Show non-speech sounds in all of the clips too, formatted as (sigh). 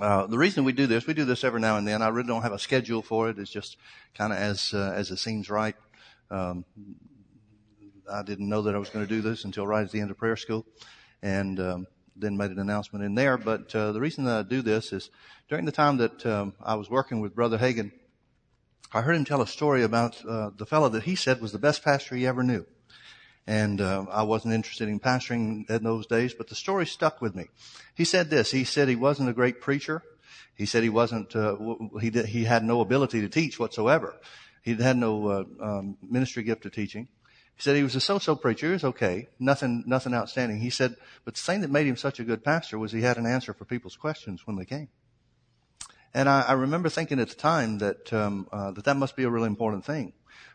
Uh, the reason we do this, we do this every now and then. I really don't have a schedule for it. It's just kind of as uh, as it seems right. Um, I didn't know that I was going to do this until right at the end of prayer school, and um, then made an announcement in there. But uh, the reason that I do this is during the time that um, I was working with Brother Hagin, I heard him tell a story about uh, the fellow that he said was the best pastor he ever knew. And uh, I wasn't interested in pastoring in those days, but the story stuck with me. He said this. He said he wasn't a great preacher. He said he wasn't. Uh, he did, he had no ability to teach whatsoever. He had no uh, um, ministry gift of teaching. He said he was a so-so preacher. He was okay. Nothing, nothing outstanding. He said, but the thing that made him such a good pastor was he had an answer for people's questions when they came. And I, I remember thinking at the time that, um, uh, that that must be a really important thing.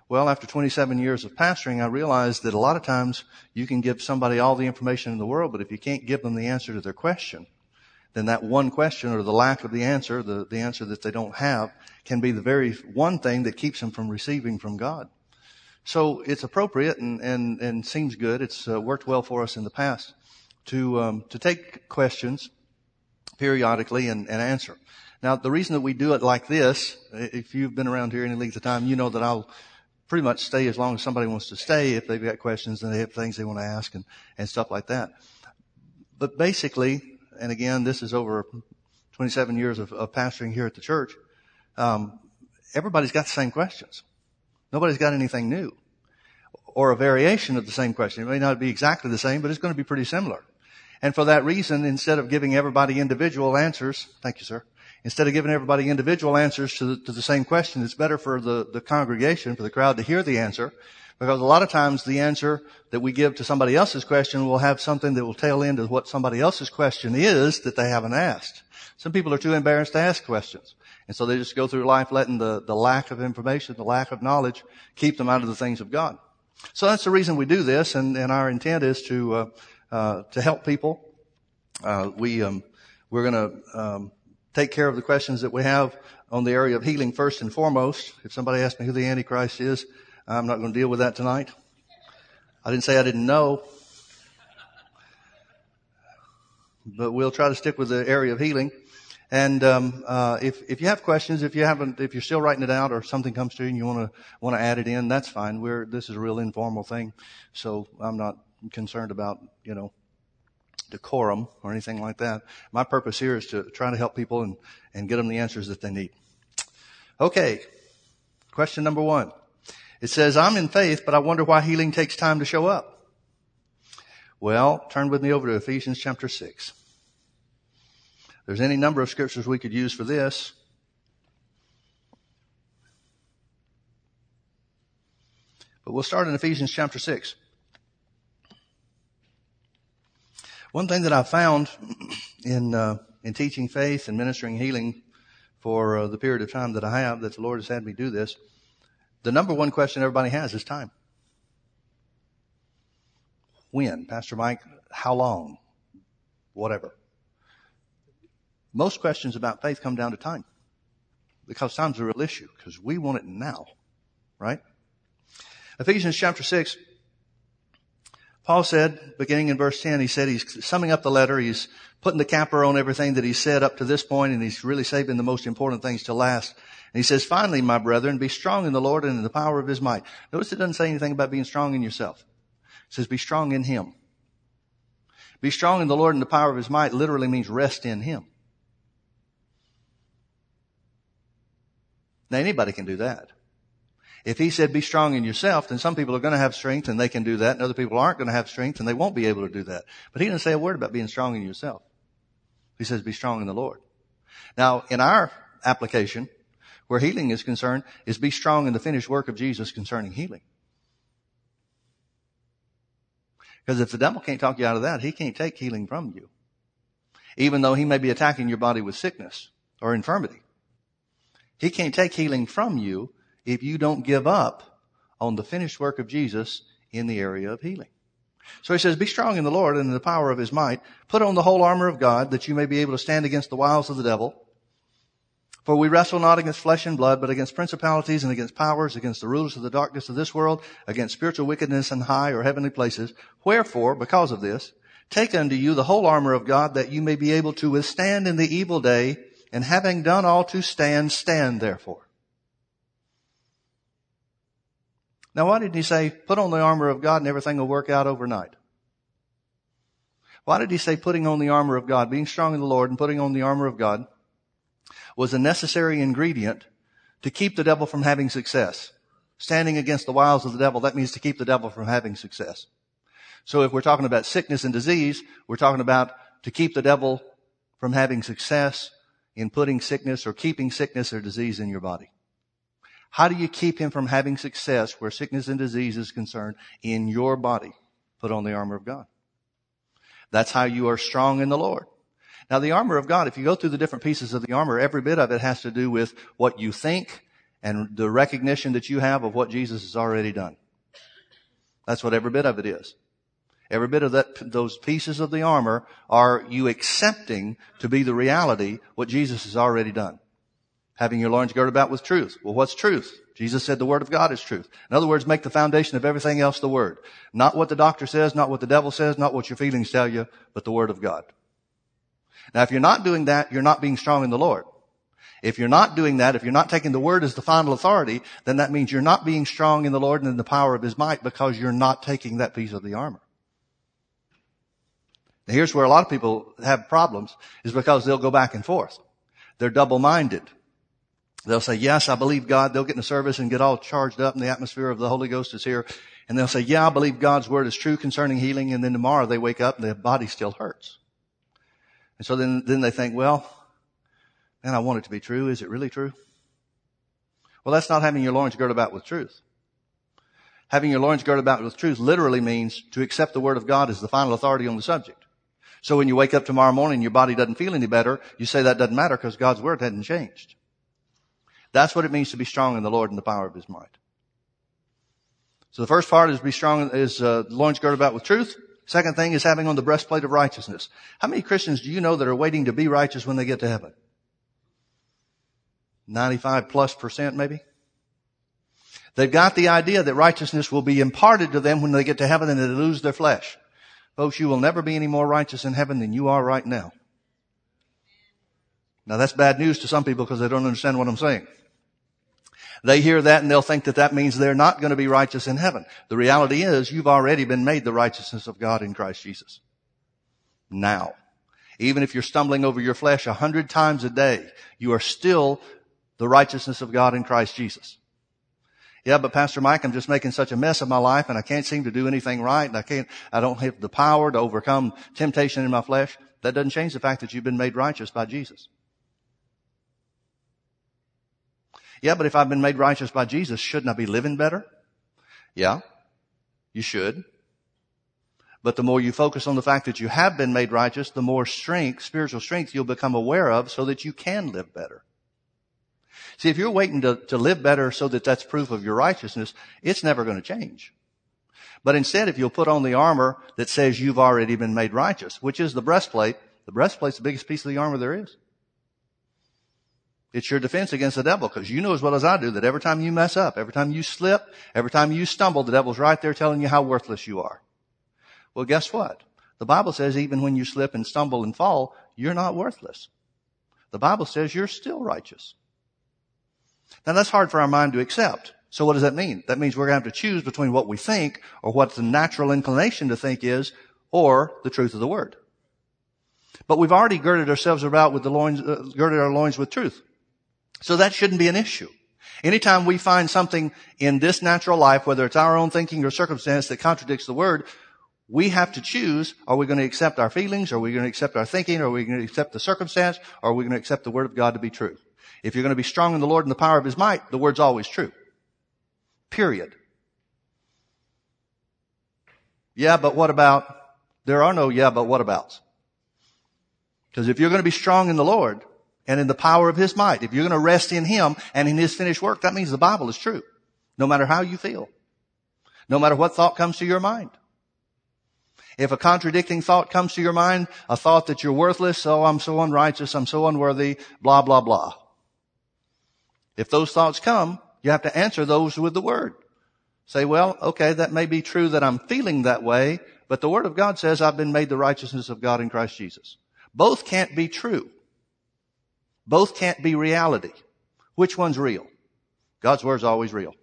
Well, after 27 years of pastoring, I realized that a lot of times you can give somebody all the information in the world, but if you can't give them the answer to their question, then that one question or the lack of the answer, the, the answer that they don't have, can be the very one thing that keeps them from receiving from God. So it's appropriate and, and, and seems good. It's uh, worked well for us in the past to, um, to take questions periodically and, and answer. Now, the reason that we do it like this, if you've been around here any length of time, you know that I'll pretty much stay as long as somebody wants to stay if they've got questions and they have things they want to ask and, and stuff like that. But basically, and again, this is over 27 years of, of pastoring here at the church, um, everybody's got the same questions. Nobody's got anything new. Or a variation of the same question. It may not be exactly the same, but it's going to be pretty similar. And for that reason, instead of giving everybody individual answers, thank you, sir. Instead of giving everybody individual answers to the, to the same question, it's better for the, the congregation, for the crowd to hear the answer. Because a lot of times the answer that we give to somebody else's question will have something that will tail into what somebody else's question is that they haven't asked. Some people are too embarrassed to ask questions. And so they just go through life letting the, the lack of information, the lack of knowledge keep them out of the things of God. So that's the reason we do this, and, and our intent is to uh, uh, to help people. Uh, we um, we're going to um, take care of the questions that we have on the area of healing first and foremost. If somebody asks me who the Antichrist is, I'm not going to deal with that tonight. I didn't say I didn't know, but we'll try to stick with the area of healing. And um, uh, if if you have questions, if you haven't, if you're still writing it out, or something comes to you and you want to want to add it in, that's fine. We're this is a real informal thing, so I'm not concerned about you know decorum or anything like that. My purpose here is to try to help people and and get them the answers that they need. Okay, question number one. It says, "I'm in faith, but I wonder why healing takes time to show up." Well, turn with me over to Ephesians chapter six. There's any number of scriptures we could use for this. But we'll start in Ephesians chapter 6. One thing that I found in, uh, in teaching faith and ministering healing for uh, the period of time that I have, that the Lord has had me do this, the number one question everybody has is time. When? Pastor Mike, how long? Whatever. Most questions about faith come down to time. Because time's a real issue, because we want it now. Right? Ephesians chapter 6, Paul said, beginning in verse 10, he said he's summing up the letter, he's putting the capper on everything that he said up to this point, and he's really saving the most important things to last. And he says, finally, my brethren, be strong in the Lord and in the power of his might. Notice it doesn't say anything about being strong in yourself. It says, be strong in him. Be strong in the Lord and the power of his might literally means rest in him. Now anybody can do that. If he said be strong in yourself, then some people are going to have strength and they can do that and other people aren't going to have strength and they won't be able to do that. But he didn't say a word about being strong in yourself. He says be strong in the Lord. Now in our application, where healing is concerned, is be strong in the finished work of Jesus concerning healing. Because if the devil can't talk you out of that, he can't take healing from you. Even though he may be attacking your body with sickness or infirmity. He can't take healing from you if you don't give up on the finished work of Jesus in the area of healing. So he says, be strong in the Lord and in the power of his might. Put on the whole armor of God that you may be able to stand against the wiles of the devil. For we wrestle not against flesh and blood, but against principalities and against powers, against the rulers of the darkness of this world, against spiritual wickedness in high or heavenly places. Wherefore, because of this, take unto you the whole armor of God that you may be able to withstand in the evil day and having done all to stand, stand therefore. Now why didn't he say, put on the armor of God and everything will work out overnight? Why did he say putting on the armor of God, being strong in the Lord and putting on the armor of God was a necessary ingredient to keep the devil from having success? Standing against the wiles of the devil, that means to keep the devil from having success. So if we're talking about sickness and disease, we're talking about to keep the devil from having success in putting sickness or keeping sickness or disease in your body. How do you keep him from having success where sickness and disease is concerned in your body? Put on the armor of God. That's how you are strong in the Lord. Now the armor of God, if you go through the different pieces of the armor, every bit of it has to do with what you think and the recognition that you have of what Jesus has already done. That's what every bit of it is. Every bit of that, those pieces of the armor are you accepting to be the reality what Jesus has already done. Having your loins girded about with truth. Well, what's truth? Jesus said the word of God is truth. In other words, make the foundation of everything else the word. Not what the doctor says, not what the devil says, not what your feelings tell you, but the word of God. Now, if you're not doing that, you're not being strong in the Lord. If you're not doing that, if you're not taking the word as the final authority, then that means you're not being strong in the Lord and in the power of his might because you're not taking that piece of the armor. Now here's where a lot of people have problems is because they'll go back and forth. They're double-minded. They'll say, yes, I believe God. They'll get in the service and get all charged up and the atmosphere of the Holy Ghost is here. And they'll say, yeah, I believe God's word is true concerning healing. And then tomorrow they wake up and their body still hurts. And so then, then they think, well, man, I want it to be true. Is it really true? Well, that's not having your loins girded about with truth. Having your loins girded about with truth literally means to accept the word of God as the final authority on the subject. So when you wake up tomorrow morning and your body doesn't feel any better, you say that doesn't matter because God's word hadn't changed. That's what it means to be strong in the Lord and the power of His might. So the first part is be strong, is uh, loins girded about with truth. Second thing is having on the breastplate of righteousness. How many Christians do you know that are waiting to be righteous when they get to heaven? 95 plus percent maybe? They've got the idea that righteousness will be imparted to them when they get to heaven and they lose their flesh. Folks, you will never be any more righteous in heaven than you are right now. Now that's bad news to some people because they don't understand what I'm saying. They hear that and they'll think that that means they're not going to be righteous in heaven. The reality is you've already been made the righteousness of God in Christ Jesus. Now. Even if you're stumbling over your flesh a hundred times a day, you are still the righteousness of God in Christ Jesus. Yeah, but Pastor Mike, I'm just making such a mess of my life and I can't seem to do anything right and I can't, I don't have the power to overcome temptation in my flesh. That doesn't change the fact that you've been made righteous by Jesus. Yeah, but if I've been made righteous by Jesus, shouldn't I be living better? Yeah, you should. But the more you focus on the fact that you have been made righteous, the more strength, spiritual strength you'll become aware of so that you can live better. See, if you're waiting to, to live better so that that's proof of your righteousness, it's never going to change. But instead, if you'll put on the armor that says you've already been made righteous, which is the breastplate, the breastplate's the biggest piece of the armor there is. It's your defense against the devil because you know as well as I do that every time you mess up, every time you slip, every time you stumble, the devil's right there telling you how worthless you are. Well, guess what? The Bible says even when you slip and stumble and fall, you're not worthless. The Bible says you're still righteous. Now that's hard for our mind to accept. So what does that mean? That means we're going to have to choose between what we think or what the natural inclination to think is or the truth of the word. But we've already girded ourselves about with the loins, uh, girded our loins with truth. So that shouldn't be an issue. Anytime we find something in this natural life, whether it's our own thinking or circumstance that contradicts the word, we have to choose, are we going to accept our feelings? Are we going to accept our thinking? Are we going to accept the circumstance? Or are we going to accept the word of God to be true? If you're going to be strong in the Lord and the power of His might, the word's always true. Period. Yeah, but what about? There are no yeah, but what abouts. Because if you're going to be strong in the Lord and in the power of His might, if you're going to rest in Him and in His finished work, that means the Bible is true. No matter how you feel. No matter what thought comes to your mind. If a contradicting thought comes to your mind, a thought that you're worthless, oh, I'm so unrighteous, I'm so unworthy, blah, blah, blah. If those thoughts come, you have to answer those with the word. Say, well, okay, that may be true that I'm feeling that way, but the word of God says I've been made the righteousness of God in Christ Jesus. Both can't be true. Both can't be reality. Which one's real? God's word is always real.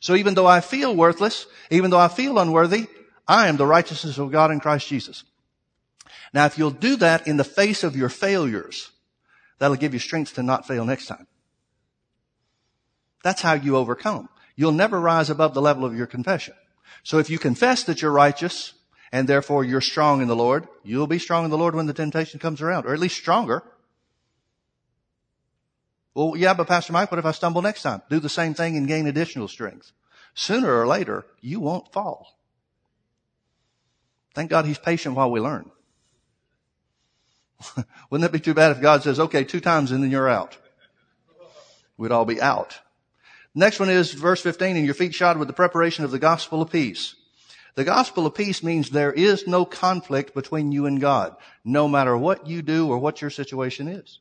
So even though I feel worthless, even though I feel unworthy, I am the righteousness of God in Christ Jesus. Now, if you'll do that in the face of your failures, that'll give you strength to not fail next time. That's how you overcome. You'll never rise above the level of your confession. So if you confess that you're righteous and therefore you're strong in the Lord, you'll be strong in the Lord when the temptation comes around, or at least stronger. Well, yeah, but Pastor Mike, what if I stumble next time? Do the same thing and gain additional strength. Sooner or later, you won't fall. Thank God he's patient while we learn. (laughs) Wouldn't that be too bad if God says, okay, two times and then you're out? We'd all be out. Next one is verse 15, and your feet shod with the preparation of the gospel of peace. The gospel of peace means there is no conflict between you and God, no matter what you do or what your situation is.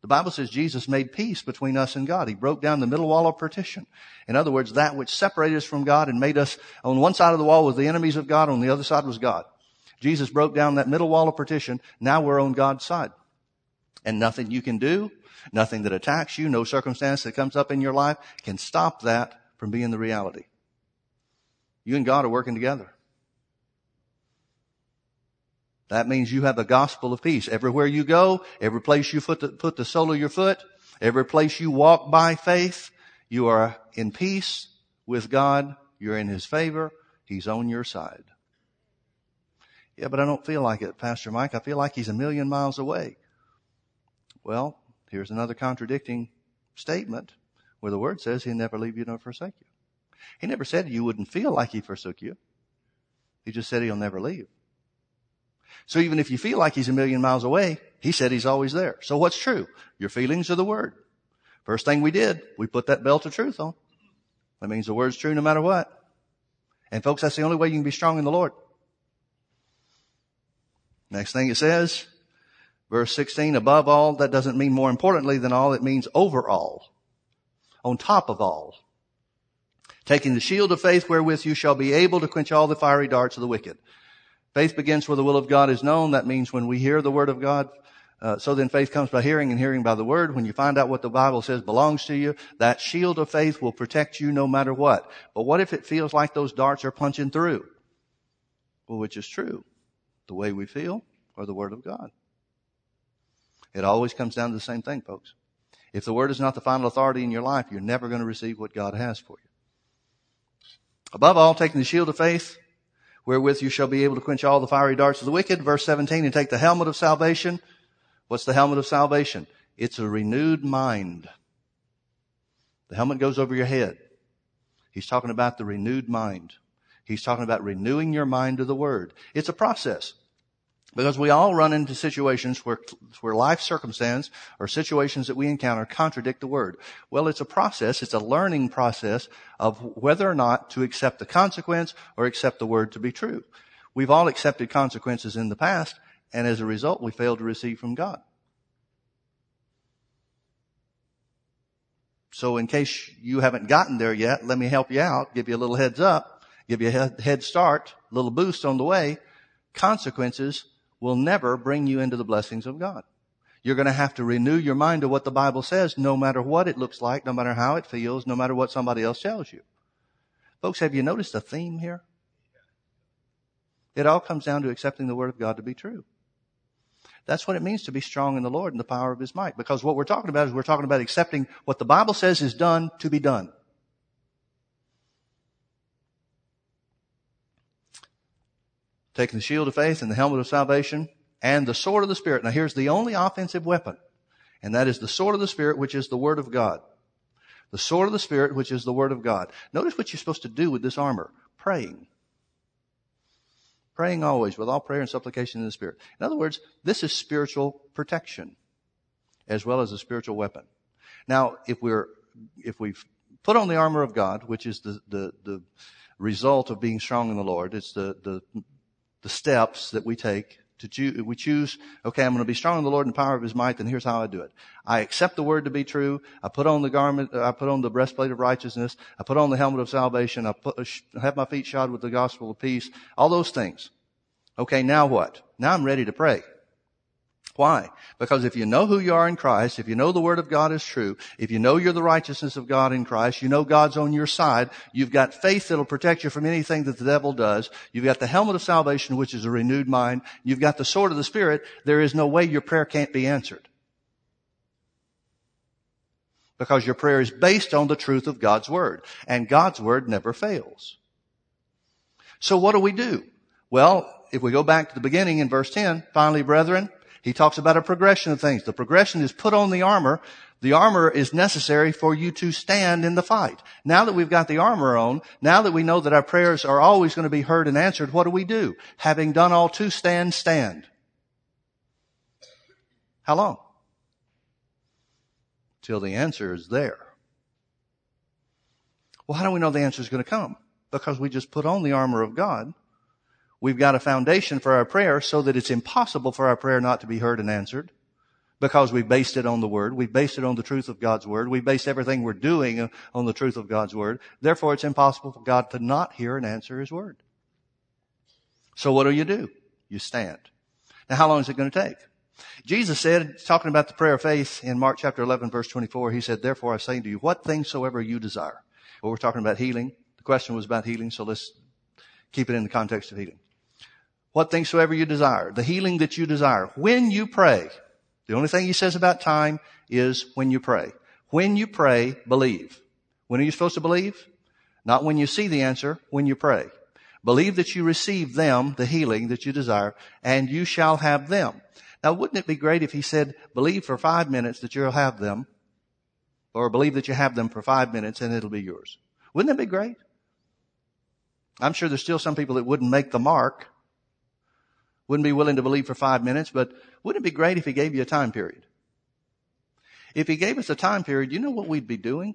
The Bible says Jesus made peace between us and God. He broke down the middle wall of partition. In other words, that which separated us from God and made us, on one side of the wall was the enemies of God, on the other side was God. Jesus broke down that middle wall of partition. Now we're on God's side. And nothing you can do, nothing that attacks you, no circumstance that comes up in your life can stop that from being the reality. You and God are working together. That means you have the gospel of peace. Everywhere you go, every place you put the, put the sole of your foot, every place you walk by faith, you are in peace with God. You're in His favor. He's on your side. Yeah, but I don't feel like it, Pastor Mike. I feel like He's a million miles away. Well, here's another contradicting statement where the Word says He'll never leave you nor forsake you. He never said you wouldn't feel like He forsook you. He just said He'll never leave. So even if you feel like he's a million miles away, he said he's always there. So what's true? Your feelings are the word. First thing we did, we put that belt of truth on. That means the word's true no matter what. And folks, that's the only way you can be strong in the Lord. Next thing it says, verse 16, above all, that doesn't mean more importantly than all, it means overall. On top of all. Taking the shield of faith wherewith you shall be able to quench all the fiery darts of the wicked. Faith begins where the will of God is known. That means when we hear the word of God. Uh, so then faith comes by hearing and hearing by the word. When you find out what the Bible says belongs to you, that shield of faith will protect you no matter what. But what if it feels like those darts are punching through? Well, which is true? The way we feel or the word of God? It always comes down to the same thing, folks. If the word is not the final authority in your life, you're never going to receive what God has for you. Above all, taking the shield of faith, wherewith you shall be able to quench all the fiery darts of the wicked. Verse 17, and take the helmet of salvation. What's the helmet of salvation? It's a renewed mind. The helmet goes over your head. He's talking about the renewed mind. He's talking about renewing your mind to the word. It's a process. Because we all run into situations where, where life circumstance or situations that we encounter contradict the word. Well, it's a process. It's a learning process of whether or not to accept the consequence or accept the word to be true. We've all accepted consequences in the past, and as a result, we failed to receive from God. So in case you haven't gotten there yet, let me help you out, give you a little heads up, give you a head start, a little boost on the way. Consequences will never bring you into the blessings of God. You're going to have to renew your mind to what the Bible says, no matter what it looks like, no matter how it feels, no matter what somebody else tells you. Folks, have you noticed a theme here? It all comes down to accepting the Word of God to be true. That's what it means to be strong in the Lord and the power of His might. Because what we're talking about is we're talking about accepting what the Bible says is done to be done. Taking the shield of faith and the helmet of salvation and the sword of the Spirit. Now here's the only offensive weapon, and that is the sword of the Spirit, which is the Word of God. The sword of the Spirit, which is the Word of God. Notice what you're supposed to do with this armor. Praying. Praying always with all prayer and supplication in the Spirit. In other words, this is spiritual protection as well as a spiritual weapon. Now, if we're, if we've put on the armor of God, which is the, the, the result of being strong in the Lord, it's the, the the steps that we take to choose, we choose, okay, I'm going to be strong in the Lord and the power of his might, then here's how I do it. I accept the word to be true. I put on the garment, I put on the breastplate of righteousness. I put on the helmet of salvation. I put, have my feet shod with the gospel of peace. All those things. Okay, now what? Now I'm ready to pray. Why? Because if you know who you are in Christ, if you know the Word of God is true, if you know you're the righteousness of God in Christ, you know God's on your side, you've got faith that'll protect you from anything that the devil does, you've got the helmet of salvation, which is a renewed mind, you've got the sword of the Spirit, there is no way your prayer can't be answered. Because your prayer is based on the truth of God's Word. And God's Word never fails. So what do we do? Well, if we go back to the beginning in verse 10, finally, brethren, he talks about a progression of things. The progression is put on the armor. The armor is necessary for you to stand in the fight. Now that we've got the armor on, now that we know that our prayers are always going to be heard and answered, what do we do? Having done all to stand, stand. How long? Till the answer is there. Well, how do we know the answer is going to come? Because we just put on the armor of God We've got a foundation for our prayer so that it's impossible for our prayer not to be heard and answered because we've based it on the Word. We've based it on the truth of God's Word. We've based everything we're doing on the truth of God's Word. Therefore, it's impossible for God to not hear and answer His Word. So what do you do? You stand. Now, how long is it going to take? Jesus said, talking about the prayer of faith in Mark chapter 11 verse 24, He said, therefore I say to you, what things soever you desire. Well, we're talking about healing. The question was about healing, so let's keep it in the context of healing what things soever you desire, the healing that you desire. When you pray, the only thing he says about time is when you pray. When you pray, believe. When are you supposed to believe? Not when you see the answer, when you pray. Believe that you receive them, the healing that you desire, and you shall have them. Now, wouldn't it be great if he said, believe for five minutes that you'll have them, or believe that you have them for five minutes and it'll be yours? Wouldn't that be great? I'm sure there's still some people that wouldn't make the mark wouldn't be willing to believe for five minutes, but wouldn't it be great if he gave you a time period? If he gave us a time period, you know what we'd be doing?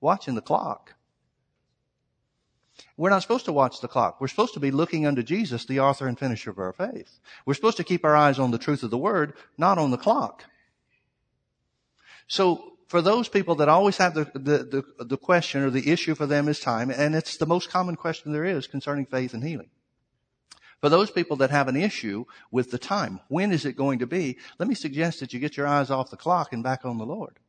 Watching the clock. We're not supposed to watch the clock. We're supposed to be looking unto Jesus, the author and finisher of our faith. We're supposed to keep our eyes on the truth of the word, not on the clock. So for those people that always have the, the, the, the question or the issue for them is time, and it's the most common question there is concerning faith and healing. For those people that have an issue with the time, when is it going to be? Let me suggest that you get your eyes off the clock and back on the Lord.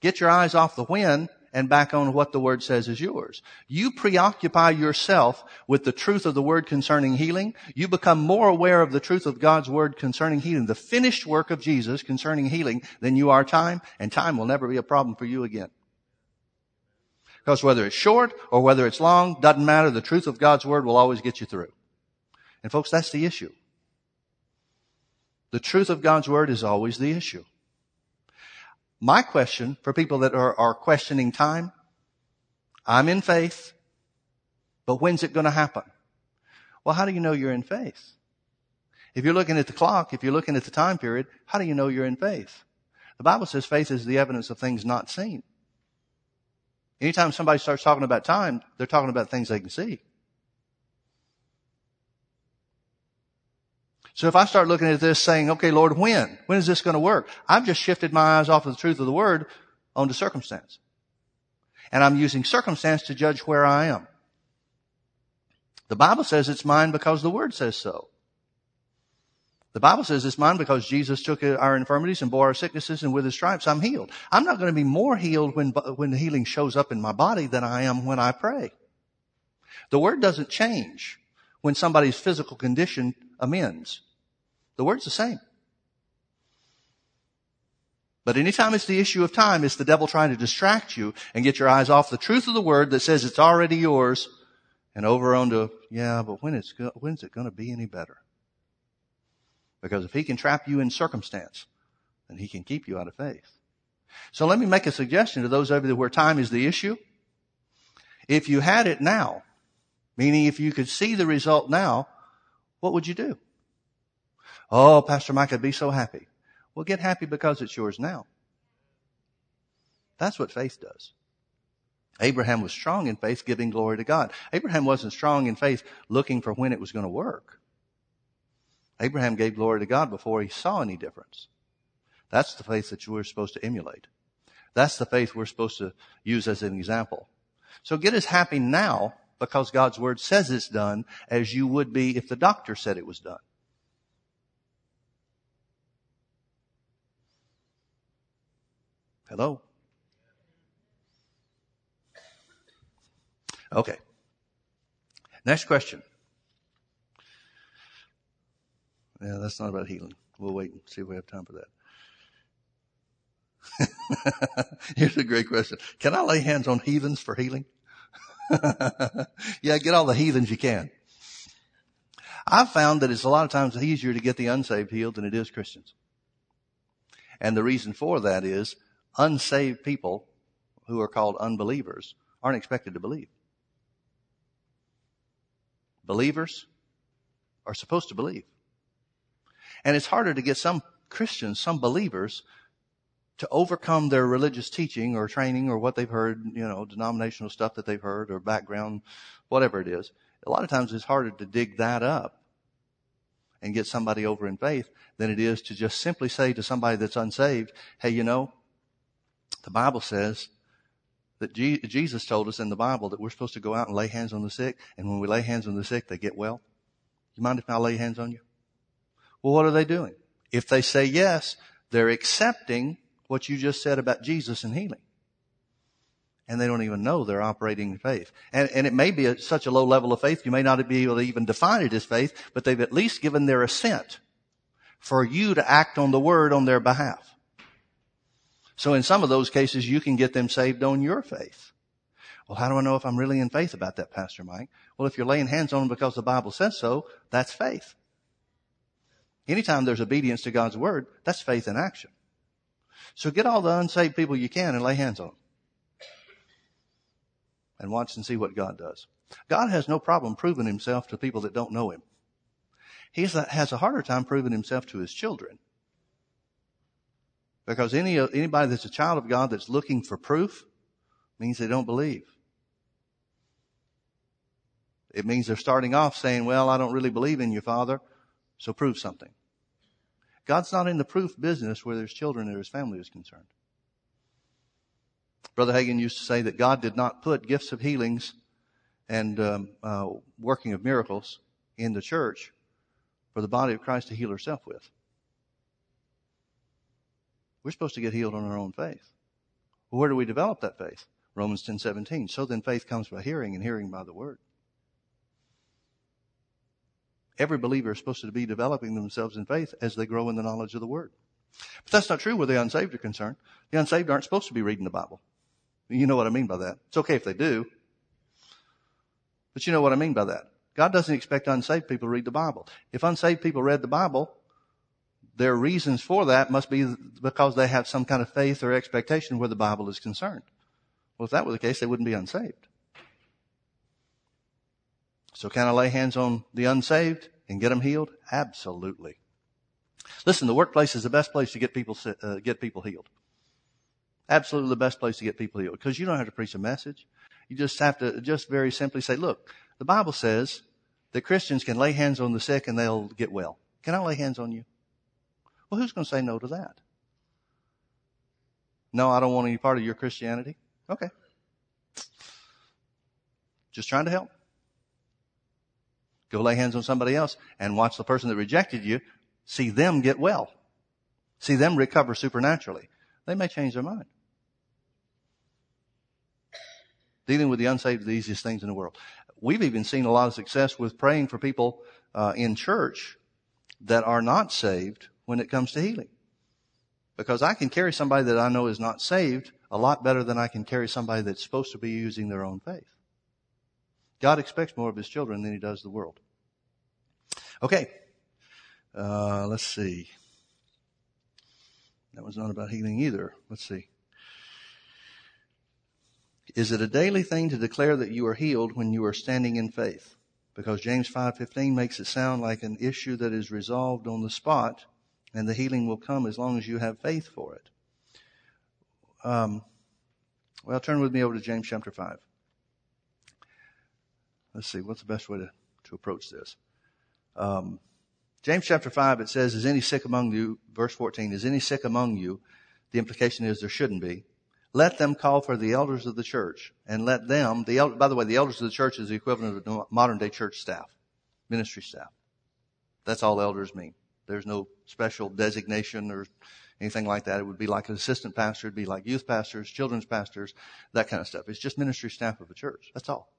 Get your eyes off the when and back on what the word says is yours. You preoccupy yourself with the truth of the word concerning healing. You become more aware of the truth of God's word concerning healing, the finished work of Jesus concerning healing than you are time, and time will never be a problem for you again. Because whether it's short or whether it's long, doesn't matter. The truth of God's word will always get you through. And folks, that's the issue. The truth of God's word is always the issue. My question for people that are, are questioning time, I'm in faith, but when's it going to happen? Well, how do you know you're in faith? If you're looking at the clock, if you're looking at the time period, how do you know you're in faith? The Bible says faith is the evidence of things not seen. Anytime somebody starts talking about time, they're talking about things they can see. So if I start looking at this saying, okay, Lord, when? When is this going to work? I've just shifted my eyes off of the truth of the word onto circumstance. And I'm using circumstance to judge where I am. The Bible says it's mine because the word says so. The Bible says it's mine because Jesus took our infirmities and bore our sicknesses and with his stripes I'm healed. I'm not going to be more healed when, when the healing shows up in my body than I am when I pray. The word doesn't change when somebody's physical condition amends. The word's the same. But anytime it's the issue of time, it's the devil trying to distract you and get your eyes off the truth of the word that says it's already yours and over onto, yeah, but when it's, when's it going to be any better? Because if he can trap you in circumstance, then he can keep you out of faith. So let me make a suggestion to those of you where time is the issue. If you had it now, meaning if you could see the result now, what would you do? Oh, Pastor Mike, I'd be so happy. Well, get happy because it's yours now. That's what faith does. Abraham was strong in faith, giving glory to God. Abraham wasn't strong in faith looking for when it was going to work. Abraham gave glory to God before he saw any difference. That's the faith that we're supposed to emulate. That's the faith we're supposed to use as an example. So get as happy now because God's word says it's done as you would be if the doctor said it was done. Hello? Okay. Next question. Yeah, that's not about healing. We'll wait and see if we have time for that. (laughs) Here's a great question. Can I lay hands on heathens for healing? (laughs) yeah, get all the heathens you can. I've found that it's a lot of times easier to get the unsaved healed than it is Christians. And the reason for that is unsaved people who are called unbelievers aren't expected to believe. Believers are supposed to believe. And it's harder to get some Christians, some believers, to overcome their religious teaching or training or what they've heard, you know, denominational stuff that they've heard or background, whatever it is. A lot of times it's harder to dig that up and get somebody over in faith than it is to just simply say to somebody that's unsaved, hey, you know, the Bible says that Jesus told us in the Bible that we're supposed to go out and lay hands on the sick, and when we lay hands on the sick, they get well. You mind if I lay hands on you? Well, what are they doing? If they say yes, they're accepting what you just said about Jesus and healing. And they don't even know they're operating in faith. And, and it may be at such a low level of faith, you may not be able to even define it as faith, but they've at least given their assent for you to act on the word on their behalf. So in some of those cases, you can get them saved on your faith. Well, how do I know if I'm really in faith about that, Pastor Mike? Well, if you're laying hands on them because the Bible says so, that's faith. Anytime there's obedience to God's word, that's faith in action. So get all the unsaved people you can and lay hands on them. And watch and see what God does. God has no problem proving himself to people that don't know him. He has a harder time proving himself to his children. Because any, anybody that's a child of God that's looking for proof means they don't believe. It means they're starting off saying, well, I don't really believe in you, Father, so prove something. God's not in the proof business where there's children or his family is concerned. Brother Hagin used to say that God did not put gifts of healings and um, uh, working of miracles in the church for the body of Christ to heal herself with. We're supposed to get healed on our own faith. Well, where do we develop that faith? Romans 10 17. So then faith comes by hearing and hearing by the word. Every believer is supposed to be developing themselves in faith as they grow in the knowledge of the word. But that's not true where the unsaved are concerned. The unsaved aren't supposed to be reading the Bible. You know what I mean by that. It's okay if they do. But you know what I mean by that. God doesn't expect unsaved people to read the Bible. If unsaved people read the Bible, their reasons for that must be because they have some kind of faith or expectation where the Bible is concerned. Well, if that were the case, they wouldn't be unsaved. So can I lay hands on the unsaved and get them healed? Absolutely. Listen, the workplace is the best place to get people, uh, get people healed. Absolutely the best place to get people healed because you don't have to preach a message. You just have to just very simply say, look, the Bible says that Christians can lay hands on the sick and they'll get well. Can I lay hands on you? Well, who's going to say no to that? No, I don't want any part of your Christianity. Okay. Just trying to help. Go lay hands on somebody else and watch the person that rejected you see them get well. See them recover supernaturally. They may change their mind. Dealing with the unsaved is the easiest things in the world. We've even seen a lot of success with praying for people uh, in church that are not saved when it comes to healing. Because I can carry somebody that I know is not saved a lot better than I can carry somebody that's supposed to be using their own faith. God expects more of his children than he does the world. Okay. Uh, let's see. That was not about healing either. Let's see. Is it a daily thing to declare that you are healed when you are standing in faith? Because James 5:15 makes it sound like an issue that is resolved on the spot and the healing will come as long as you have faith for it. Um, well, turn with me over to James chapter 5. Let's see, what's the best way to, to approach this? Um, James chapter 5, it says, Is any sick among you? Verse 14, Is any sick among you? The implication is there shouldn't be. let them call for the elders of the church and let them, the el- by the way, the elders of the church is the equivalent of the modern day church staff, ministry staff. That's all elders mean. There's no special designation or anything like that. It would be like an assistant pastor. It'd be like youth pastors, children's pastors, that kind of stuff. It's just ministry staff of a church. That's all.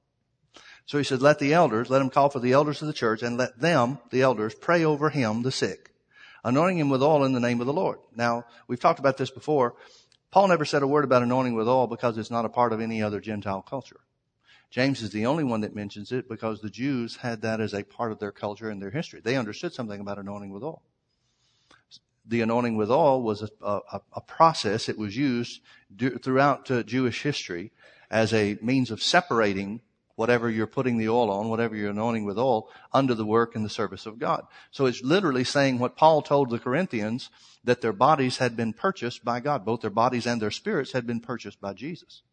So he said, let the elders, let him call for the elders of the church and let them, the elders, pray over him, the sick, anointing him with oil in the name of the Lord. Now, we've talked about this before. Paul never said a word about anointing with oil because it's not a part of any other Gentile culture. James is the only one that mentions it because the Jews had that as a part of their culture and their history. They understood something about anointing with oil. The anointing with oil was a, a, a process. It was used do, throughout uh, Jewish history as a means of separating whatever you're putting the oil on, whatever you're anointing with oil, under the work and the service of God. So it's literally saying what Paul told the Corinthians, that their bodies had been purchased by God. Both their bodies and their spirits had been purchased by Jesus.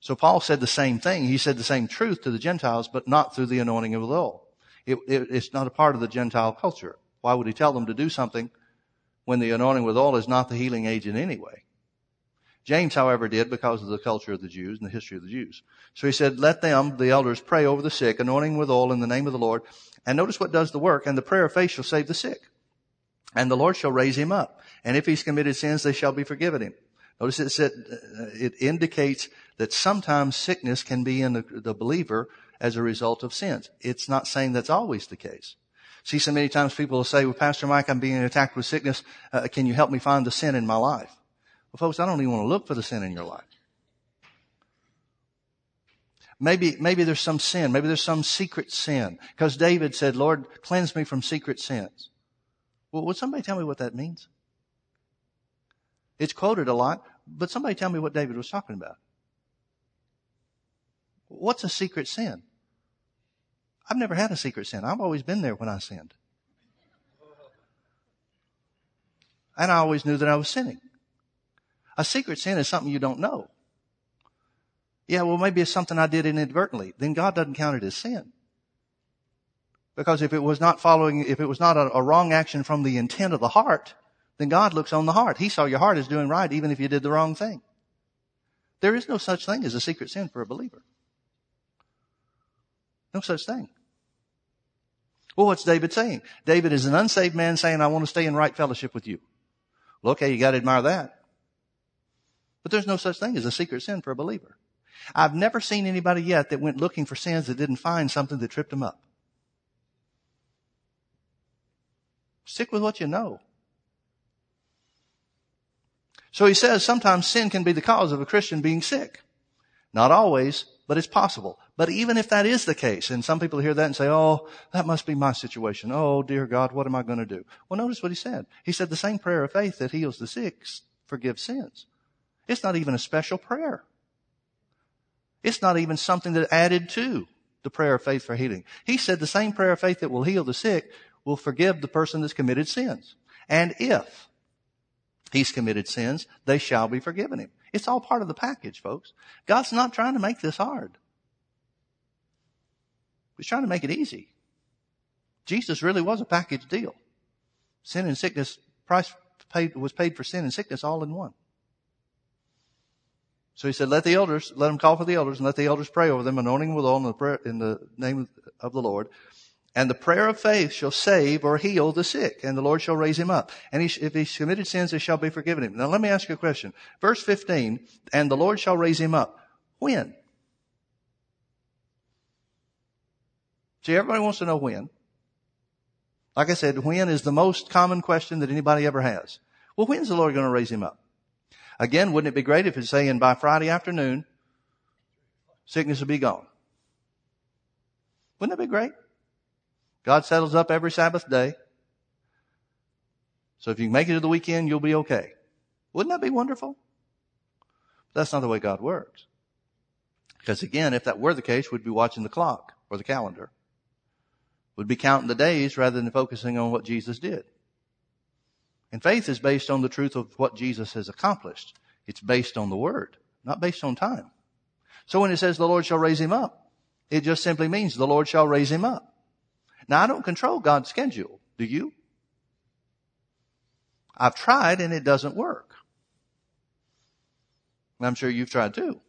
So Paul said the same thing. He said the same truth to the Gentiles, but not through the anointing of the oil. It, it, it's not a part of the Gentile culture. Why would he tell them to do something when the anointing with oil is not the healing agent anyway? James, however, did because of the culture of the Jews and the history of the Jews. So he said, let them, the elders, pray over the sick, anointing with oil in the name of the Lord. And notice what does the work. And the prayer of faith shall save the sick. And the Lord shall raise him up. And if he's committed sins, they shall be forgiven him. Notice it said, uh, it indicates that sometimes sickness can be in the, the believer as a result of sins. It's not saying that's always the case. See, so many times people will say, well, Pastor Mike, I'm being attacked with sickness. Uh, can you help me find the sin in my life? Well, folks, I don't even want to look for the sin in your life. Maybe, maybe there's some sin. Maybe there's some secret sin. Because David said, Lord, cleanse me from secret sins. Well, would somebody tell me what that means? It's quoted a lot, but somebody tell me what David was talking about. What's a secret sin? I've never had a secret sin. I've always been there when I sinned. And I always knew that I was sinning. A secret sin is something you don't know. Yeah, well, maybe it's something I did inadvertently. Then God doesn't count it as sin. Because if it was not following, if it was not a, a, wrong action from the intent of the heart, then God looks on the heart. He saw your heart is doing right even if you did the wrong thing. There is no such thing as a secret sin for a believer. No such thing. Well, what's David saying? David is an unsaved man saying, I want to stay in right fellowship with you. Well, okay, you got to admire that. But there's no such thing as a secret sin for a believer. I've never seen anybody yet that went looking for sins that didn't find something that tripped them up. Stick with what you know. So he says sometimes sin can be the cause of a Christian being sick. Not always, but it's possible. But even if that is the case, and some people hear that and say, oh, that must be my situation. Oh, dear God, what am I going to do? Well, notice what he said. He said the same prayer of faith that heals the sick forgives sins. It's not even a special prayer. It's not even something that added to the prayer of faith for healing. He said the same prayer of faith that will heal the sick will forgive the person that's committed sins. And if he's committed sins, they shall be forgiven him. It's all part of the package, folks. God's not trying to make this hard. He's trying to make it easy. Jesus really was a package deal. Sin and sickness, price paid, was paid for sin and sickness all in one. So he said, let the elders, let them call for the elders and let the elders pray over them, anointing with oil in the, prayer, in the name of the Lord. And the prayer of faith shall save or heal the sick, and the Lord shall raise him up. And he, if he's committed sins, they shall be forgiven him. Now let me ask you a question. Verse 15, and the Lord shall raise him up. When? See, everybody wants to know when. Like I said, when is the most common question that anybody ever has. Well, when's the Lord going to raise him up? Again, wouldn't it be great if it's saying by Friday afternoon, sickness will be gone? Wouldn't that be great? God settles up every Sabbath day. So if you make it to the weekend, you'll be okay. Wouldn't that be wonderful? But that's not the way God works. Because again, if that were the case, we'd be watching the clock or the calendar. We'd be counting the days rather than focusing on what Jesus did. And faith is based on the truth of what Jesus has accomplished. It's based on the Word, not based on time. So when it says the Lord shall raise him up, it just simply means the Lord shall raise him up. Now I don't control God's schedule. Do you? I've tried and it doesn't work. I'm sure you've tried too.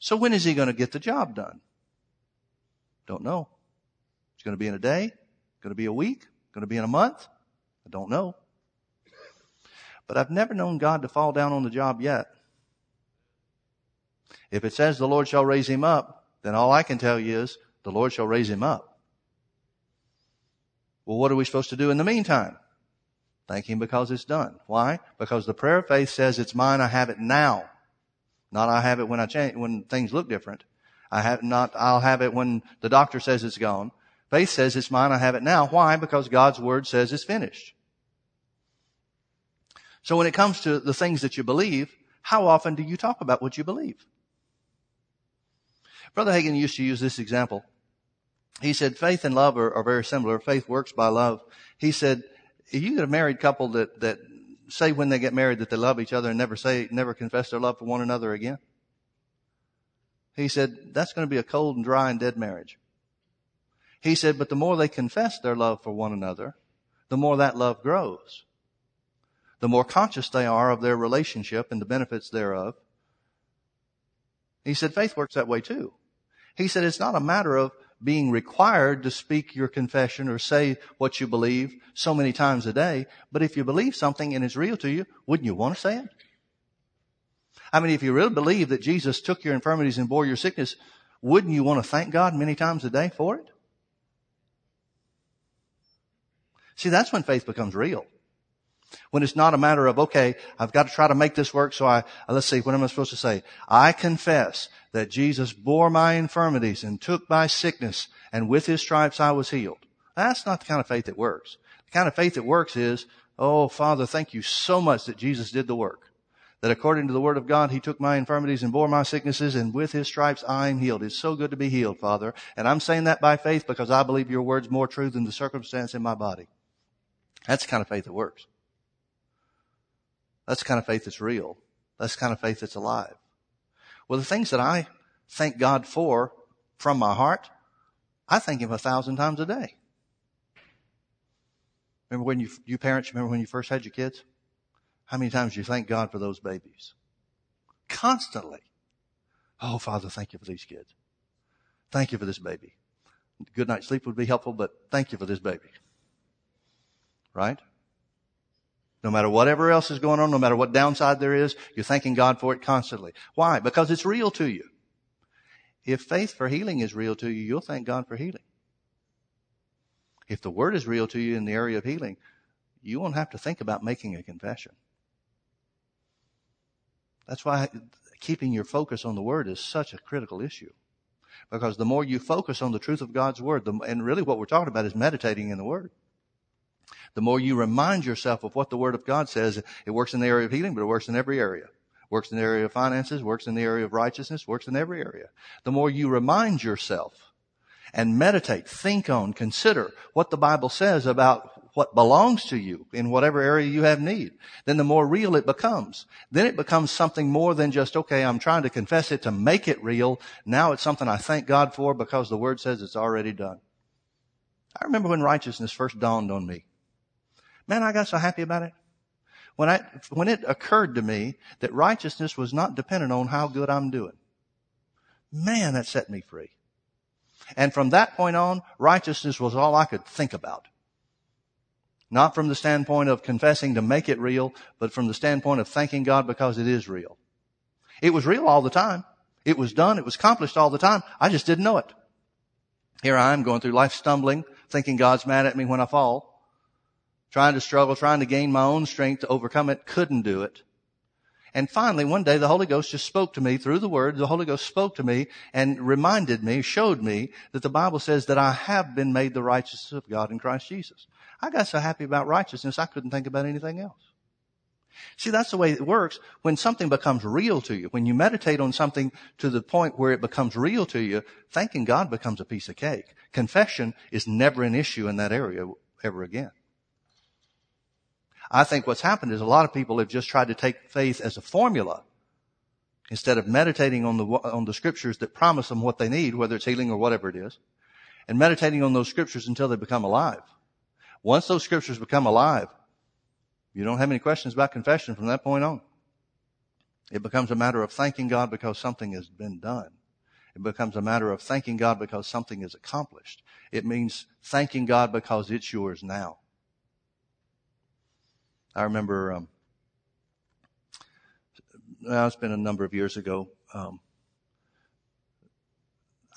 So when is he going to get the job done? Don't know. It's going to be in a day, going to be a week, going to be in a month. I don't know. But I've never known God to fall down on the job yet. If it says the Lord shall raise him up, then all I can tell you is the Lord shall raise him up. Well, what are we supposed to do in the meantime? Thank him because it's done. Why? Because the prayer of faith says it's mine, I have it now. Not I have it when I change, when things look different. I have not, I'll have it when the doctor says it's gone. Faith says it's mine, I have it now. Why? Because God's word says it's finished. So when it comes to the things that you believe, how often do you talk about what you believe? Brother Hagin used to use this example. He said faith and love are, are very similar. Faith works by love. He said, you get a married couple that, that say when they get married that they love each other and never say, never confess their love for one another again. He said, that's going to be a cold and dry and dead marriage. He said, but the more they confess their love for one another, the more that love grows. The more conscious they are of their relationship and the benefits thereof. He said, faith works that way too. He said, it's not a matter of being required to speak your confession or say what you believe so many times a day. But if you believe something and it's real to you, wouldn't you want to say it? I mean, if you really believe that Jesus took your infirmities and bore your sickness, wouldn't you want to thank God many times a day for it? See, that's when faith becomes real. When it's not a matter of, okay, I've got to try to make this work, so I, let's see, what am I supposed to say? I confess that Jesus bore my infirmities and took my sickness, and with his stripes I was healed. That's not the kind of faith that works. The kind of faith that works is, oh, Father, thank you so much that Jesus did the work. That according to the word of God, he took my infirmities and bore my sicknesses, and with his stripes I am healed. It's so good to be healed, Father. And I'm saying that by faith because I believe your word's more true than the circumstance in my body. That's the kind of faith that works. That's the kind of faith that's real. That's the kind of faith that's alive. Well, the things that I thank God for from my heart, I thank Him a thousand times a day. Remember when you, you parents, remember when you first had your kids? How many times you thank God for those babies? Constantly. Oh, Father, thank you for these kids. Thank you for this baby. Good night's sleep would be helpful, but thank you for this baby. Right? No matter whatever else is going on, no matter what downside there is, you're thanking God for it constantly. Why? Because it's real to you. If faith for healing is real to you, you'll thank God for healing. If the word is real to you in the area of healing, you won't have to think about making a confession. That's why keeping your focus on the word is such a critical issue. Because the more you focus on the truth of God's word, the, and really what we're talking about is meditating in the word. The more you remind yourself of what the Word of God says, it works in the area of healing, but it works in every area. Works in the area of finances, works in the area of righteousness, works in every area. The more you remind yourself and meditate, think on, consider what the Bible says about what belongs to you in whatever area you have need, then the more real it becomes. Then it becomes something more than just, okay, I'm trying to confess it to make it real. Now it's something I thank God for because the Word says it's already done. I remember when righteousness first dawned on me. Man, I got so happy about it. When I, when it occurred to me that righteousness was not dependent on how good I'm doing. Man, that set me free. And from that point on, righteousness was all I could think about. Not from the standpoint of confessing to make it real, but from the standpoint of thanking God because it is real. It was real all the time. It was done. It was accomplished all the time. I just didn't know it. Here I am going through life stumbling, thinking God's mad at me when I fall trying to struggle, trying to gain my own strength to overcome it, couldn't do it. And finally, one day, the Holy Ghost just spoke to me through the Word. The Holy Ghost spoke to me and reminded me, showed me that the Bible says that I have been made the righteousness of God in Christ Jesus. I got so happy about righteousness, I couldn't think about anything else. See, that's the way it works when something becomes real to you. When you meditate on something to the point where it becomes real to you, thanking God becomes a piece of cake. Confession is never an issue in that area ever again. I think what's happened is a lot of people have just tried to take faith as a formula instead of meditating on the, on the scriptures that promise them what they need, whether it's healing or whatever it is, and meditating on those scriptures until they become alive. Once those scriptures become alive, you don't have any questions about confession from that point on. It becomes a matter of thanking God because something has been done. It becomes a matter of thanking God because something is accomplished. It means thanking God because it's yours now. I remember, um, well, it's been a number of years ago. Um,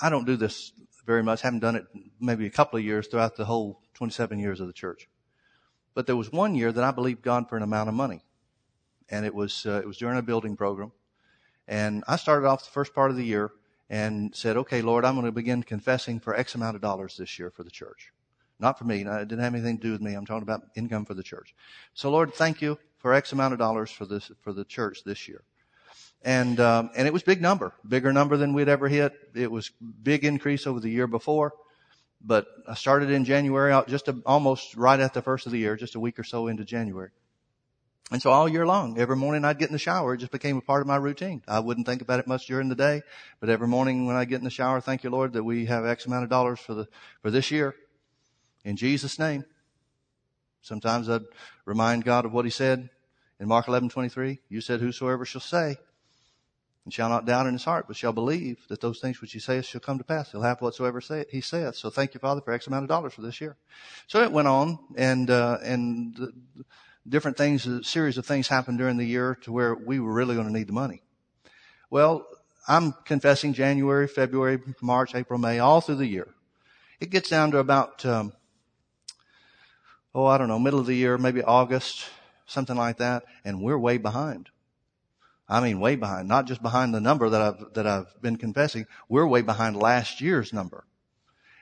I don't do this very much. Haven't done it maybe a couple of years throughout the whole 27 years of the church. But there was one year that I believed God for an amount of money, and it was uh, it was during a building program, and I started off the first part of the year and said, "Okay, Lord, I'm going to begin confessing for X amount of dollars this year for the church, not for me. It didn't have anything to do with me. I'm talking about income for the church. So, Lord, thank you for X amount of dollars for this for the church this year." and um, and it was big number, bigger number than we'd ever hit. It was big increase over the year before, but I started in January, out just a, almost right at the first of the year, just a week or so into January. And so all year long, every morning I'd get in the shower. It just became a part of my routine. I wouldn't think about it much during the day, but every morning when I get in the shower, thank you, Lord, that we have X amount of dollars for the, for this year. In Jesus' name. Sometimes I'd remind God of what he said in Mark 11, 23. You said, whosoever shall say, and shall not doubt in his heart, but shall believe that those things which he saith shall come to pass. He'll have whatsoever say, he saith. So thank you, Father, for X amount of dollars for this year. So it went on, and uh, and different things, a series of things happened during the year to where we were really going to need the money. Well, I'm confessing January, February, March, April, May, all through the year. It gets down to about, um, oh, I don't know, middle of the year, maybe August, something like that, and we're way behind. I mean, way behind, not just behind the number that I've, that I've been confessing. We're way behind last year's number.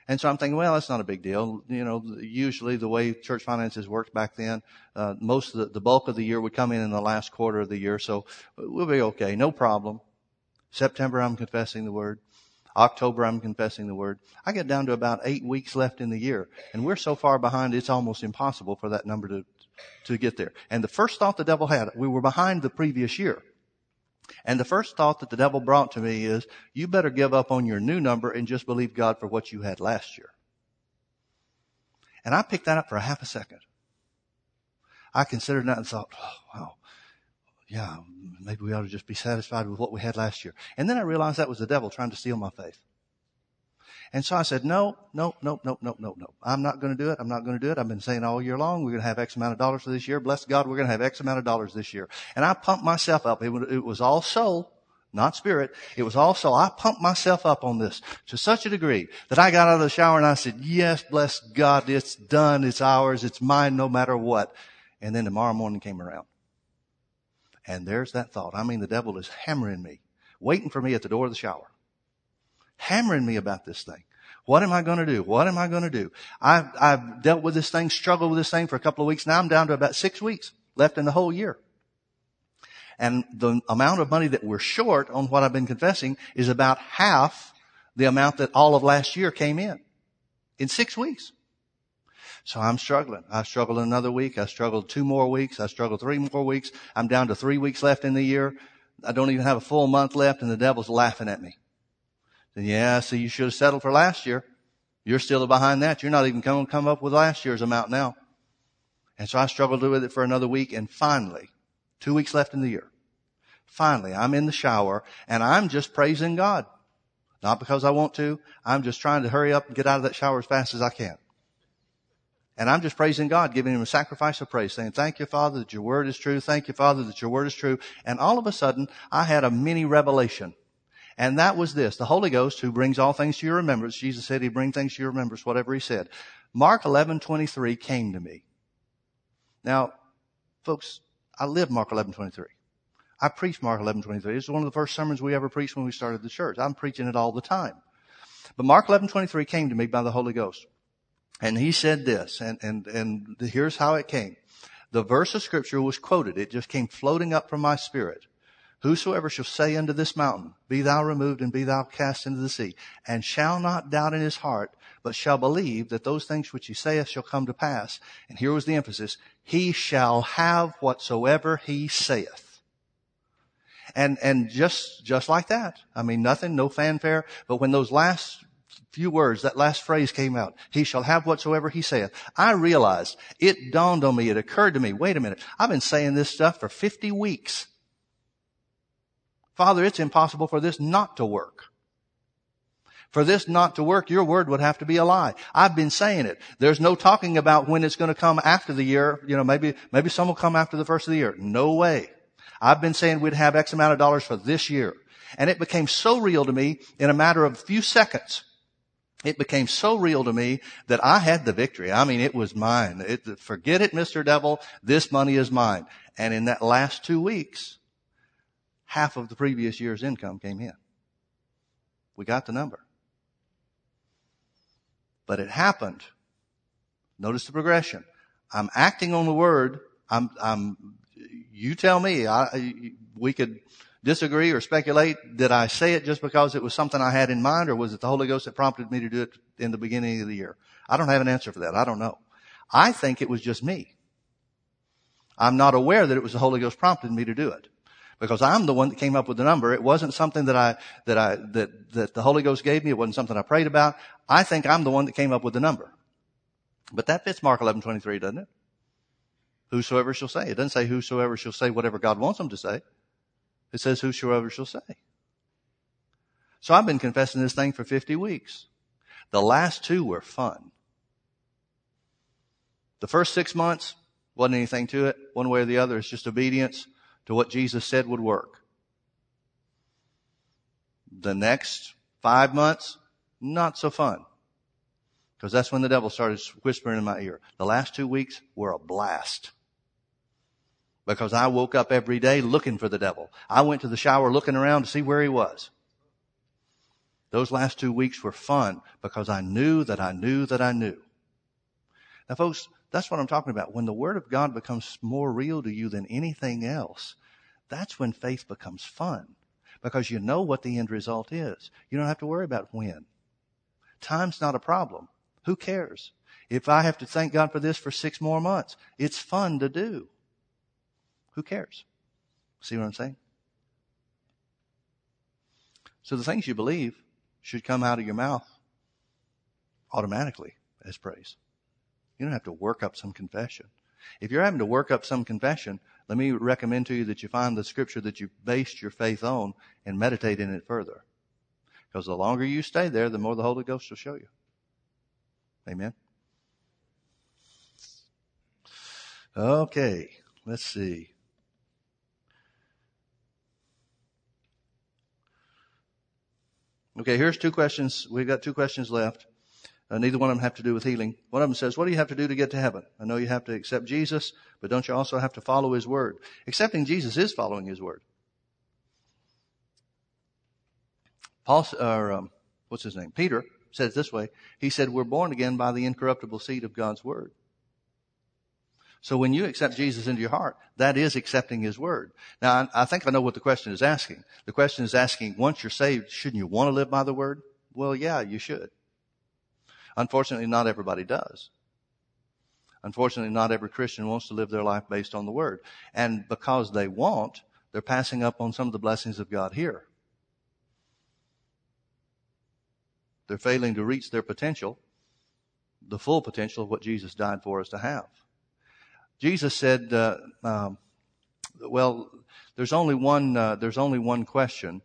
And so I'm thinking, well, that's not a big deal. You know, usually the way church finances worked back then, uh, most of the, the bulk of the year would come in in the last quarter of the year. So we'll be okay. No problem. September, I'm confessing the word. October, I'm confessing the word. I get down to about eight weeks left in the year. And we're so far behind, it's almost impossible for that number to, to get there. And the first thought the devil had, we were behind the previous year. And the first thought that the devil brought to me is, you better give up on your new number and just believe God for what you had last year. And I picked that up for a half a second. I considered that and thought, oh, wow, yeah, maybe we ought to just be satisfied with what we had last year. And then I realized that was the devil trying to steal my faith. And so I said, no, no, no, no, no, no, no. I'm not going to do it. I'm not going to do it. I've been saying all year long, we're going to have X amount of dollars for this year. Bless God, we're going to have X amount of dollars this year. And I pumped myself up. It, it was all soul, not spirit. It was all soul. I pumped myself up on this to such a degree that I got out of the shower and I said, yes, bless God, it's done. It's ours. It's mine no matter what. And then tomorrow morning came around. And there's that thought. I mean, the devil is hammering me, waiting for me at the door of the shower hammering me about this thing. What am I going to do? What am I going to do? I've, I've dealt with this thing, struggled with this thing for a couple of weeks. Now I'm down to about six weeks left in the whole year. And the amount of money that we're short on what I've been confessing is about half the amount that all of last year came in. In six weeks. So I'm struggling. I struggled another week. I struggled two more weeks. I struggled three more weeks. I'm down to three weeks left in the year. I don't even have a full month left and the devil's laughing at me. Then yeah, so you should have settled for last year. You're still behind that. You're not even going to come up with last year's amount now. And so I struggled with it for another week and finally, two weeks left in the year. Finally, I'm in the shower and I'm just praising God. Not because I want to. I'm just trying to hurry up and get out of that shower as fast as I can. And I'm just praising God, giving him a sacrifice of praise, saying, thank you, Father, that your word is true. Thank you, Father, that your word is true. And all of a sudden, I had a mini revelation. And that was this, the Holy Ghost who brings all things to your remembrance. Jesus said he'd bring things to your remembrance, whatever he said. Mark 11, 23 came to me. Now, folks, I live Mark 11, 23. I preach Mark 11, 23. It's one of the first sermons we ever preached when we started the church. I'm preaching it all the time. But Mark 11, 23 came to me by the Holy Ghost. And he said this, and, and, and here's how it came. The verse of scripture was quoted. It just came floating up from my spirit. Whosoever shall say unto this mountain, be thou removed and be thou cast into the sea, and shall not doubt in his heart, but shall believe that those things which he saith shall come to pass. And here was the emphasis, he shall have whatsoever he saith. And, and just, just like that. I mean, nothing, no fanfare, but when those last few words, that last phrase came out, he shall have whatsoever he saith. I realized, it dawned on me, it occurred to me, wait a minute, I've been saying this stuff for 50 weeks. Father, it's impossible for this not to work. For this not to work, your word would have to be a lie. I've been saying it. There's no talking about when it's going to come after the year. You know, maybe, maybe some will come after the first of the year. No way. I've been saying we'd have X amount of dollars for this year. And it became so real to me in a matter of a few seconds. It became so real to me that I had the victory. I mean, it was mine. It, forget it, Mr. Devil. This money is mine. And in that last two weeks, half of the previous year's income came in. We got the number. But it happened. Notice the progression. I'm acting on the word. I'm, I'm, you tell me, I, we could disagree or speculate. Did I say it just because it was something I had in mind or was it the Holy Ghost that prompted me to do it in the beginning of the year? I don't have an answer for that. I don't know. I think it was just me. I'm not aware that it was the Holy Ghost prompted me to do it because I'm the one that came up with the number. It wasn't something that I, that I, that, that the Holy Ghost gave me. It wasn't something I prayed about. I think I'm the one that came up with the number. But that fits Mark 11:23, doesn't it? Whosoever shall say. It doesn't say whosoever shall say whatever God wants them to say. It says whosoever shall say. So I've been confessing this thing for 50 weeks. The last two were fun. The first six months wasn't anything to it, one way or the other. It's just obedience to what Jesus said would work. The next five months, not so fun. Because that's when the devil started whispering in my ear. The last two weeks were a blast. Because I woke up every day looking for the devil. I went to the shower looking around to see where he was. Those last two weeks were fun because I knew that I knew that I knew. Now folks, that's what I'm talking about. When the Word of God becomes more real to you than anything else, that's when faith becomes fun because you know what the end result is. You don't have to worry about when. Time's not a problem. Who cares? If I have to thank God for this for six more months, it's fun to do. Who cares? See what I'm saying? So the things you believe should come out of your mouth automatically as praise. You don't have to work up some confession. If you're having to work up some confession, let me recommend to you that you find the scripture that you based your faith on and meditate in it further. Because the longer you stay there, the more the Holy Ghost will show you. Amen. Okay, let's see. Okay, here's two questions. We've got two questions left. Uh, neither one of them have to do with healing. One of them says, what do you have to do to get to heaven? I know you have to accept Jesus, but don't you also have to follow His Word? Accepting Jesus is following His Word. Paul, or, um, what's his name? Peter says this way. He said, we're born again by the incorruptible seed of God's Word. So when you accept Jesus into your heart, that is accepting His Word. Now, I, think I know what the question is asking. The question is asking, once you're saved, shouldn't you want to live by the Word? Well, yeah, you should. Unfortunately, not everybody does. Unfortunately, not every Christian wants to live their life based on the Word. And because they won't, they're passing up on some of the blessings of God here. They're failing to reach their potential, the full potential of what Jesus died for us to have. Jesus said, uh, um, well, there's only one, uh, there's only one question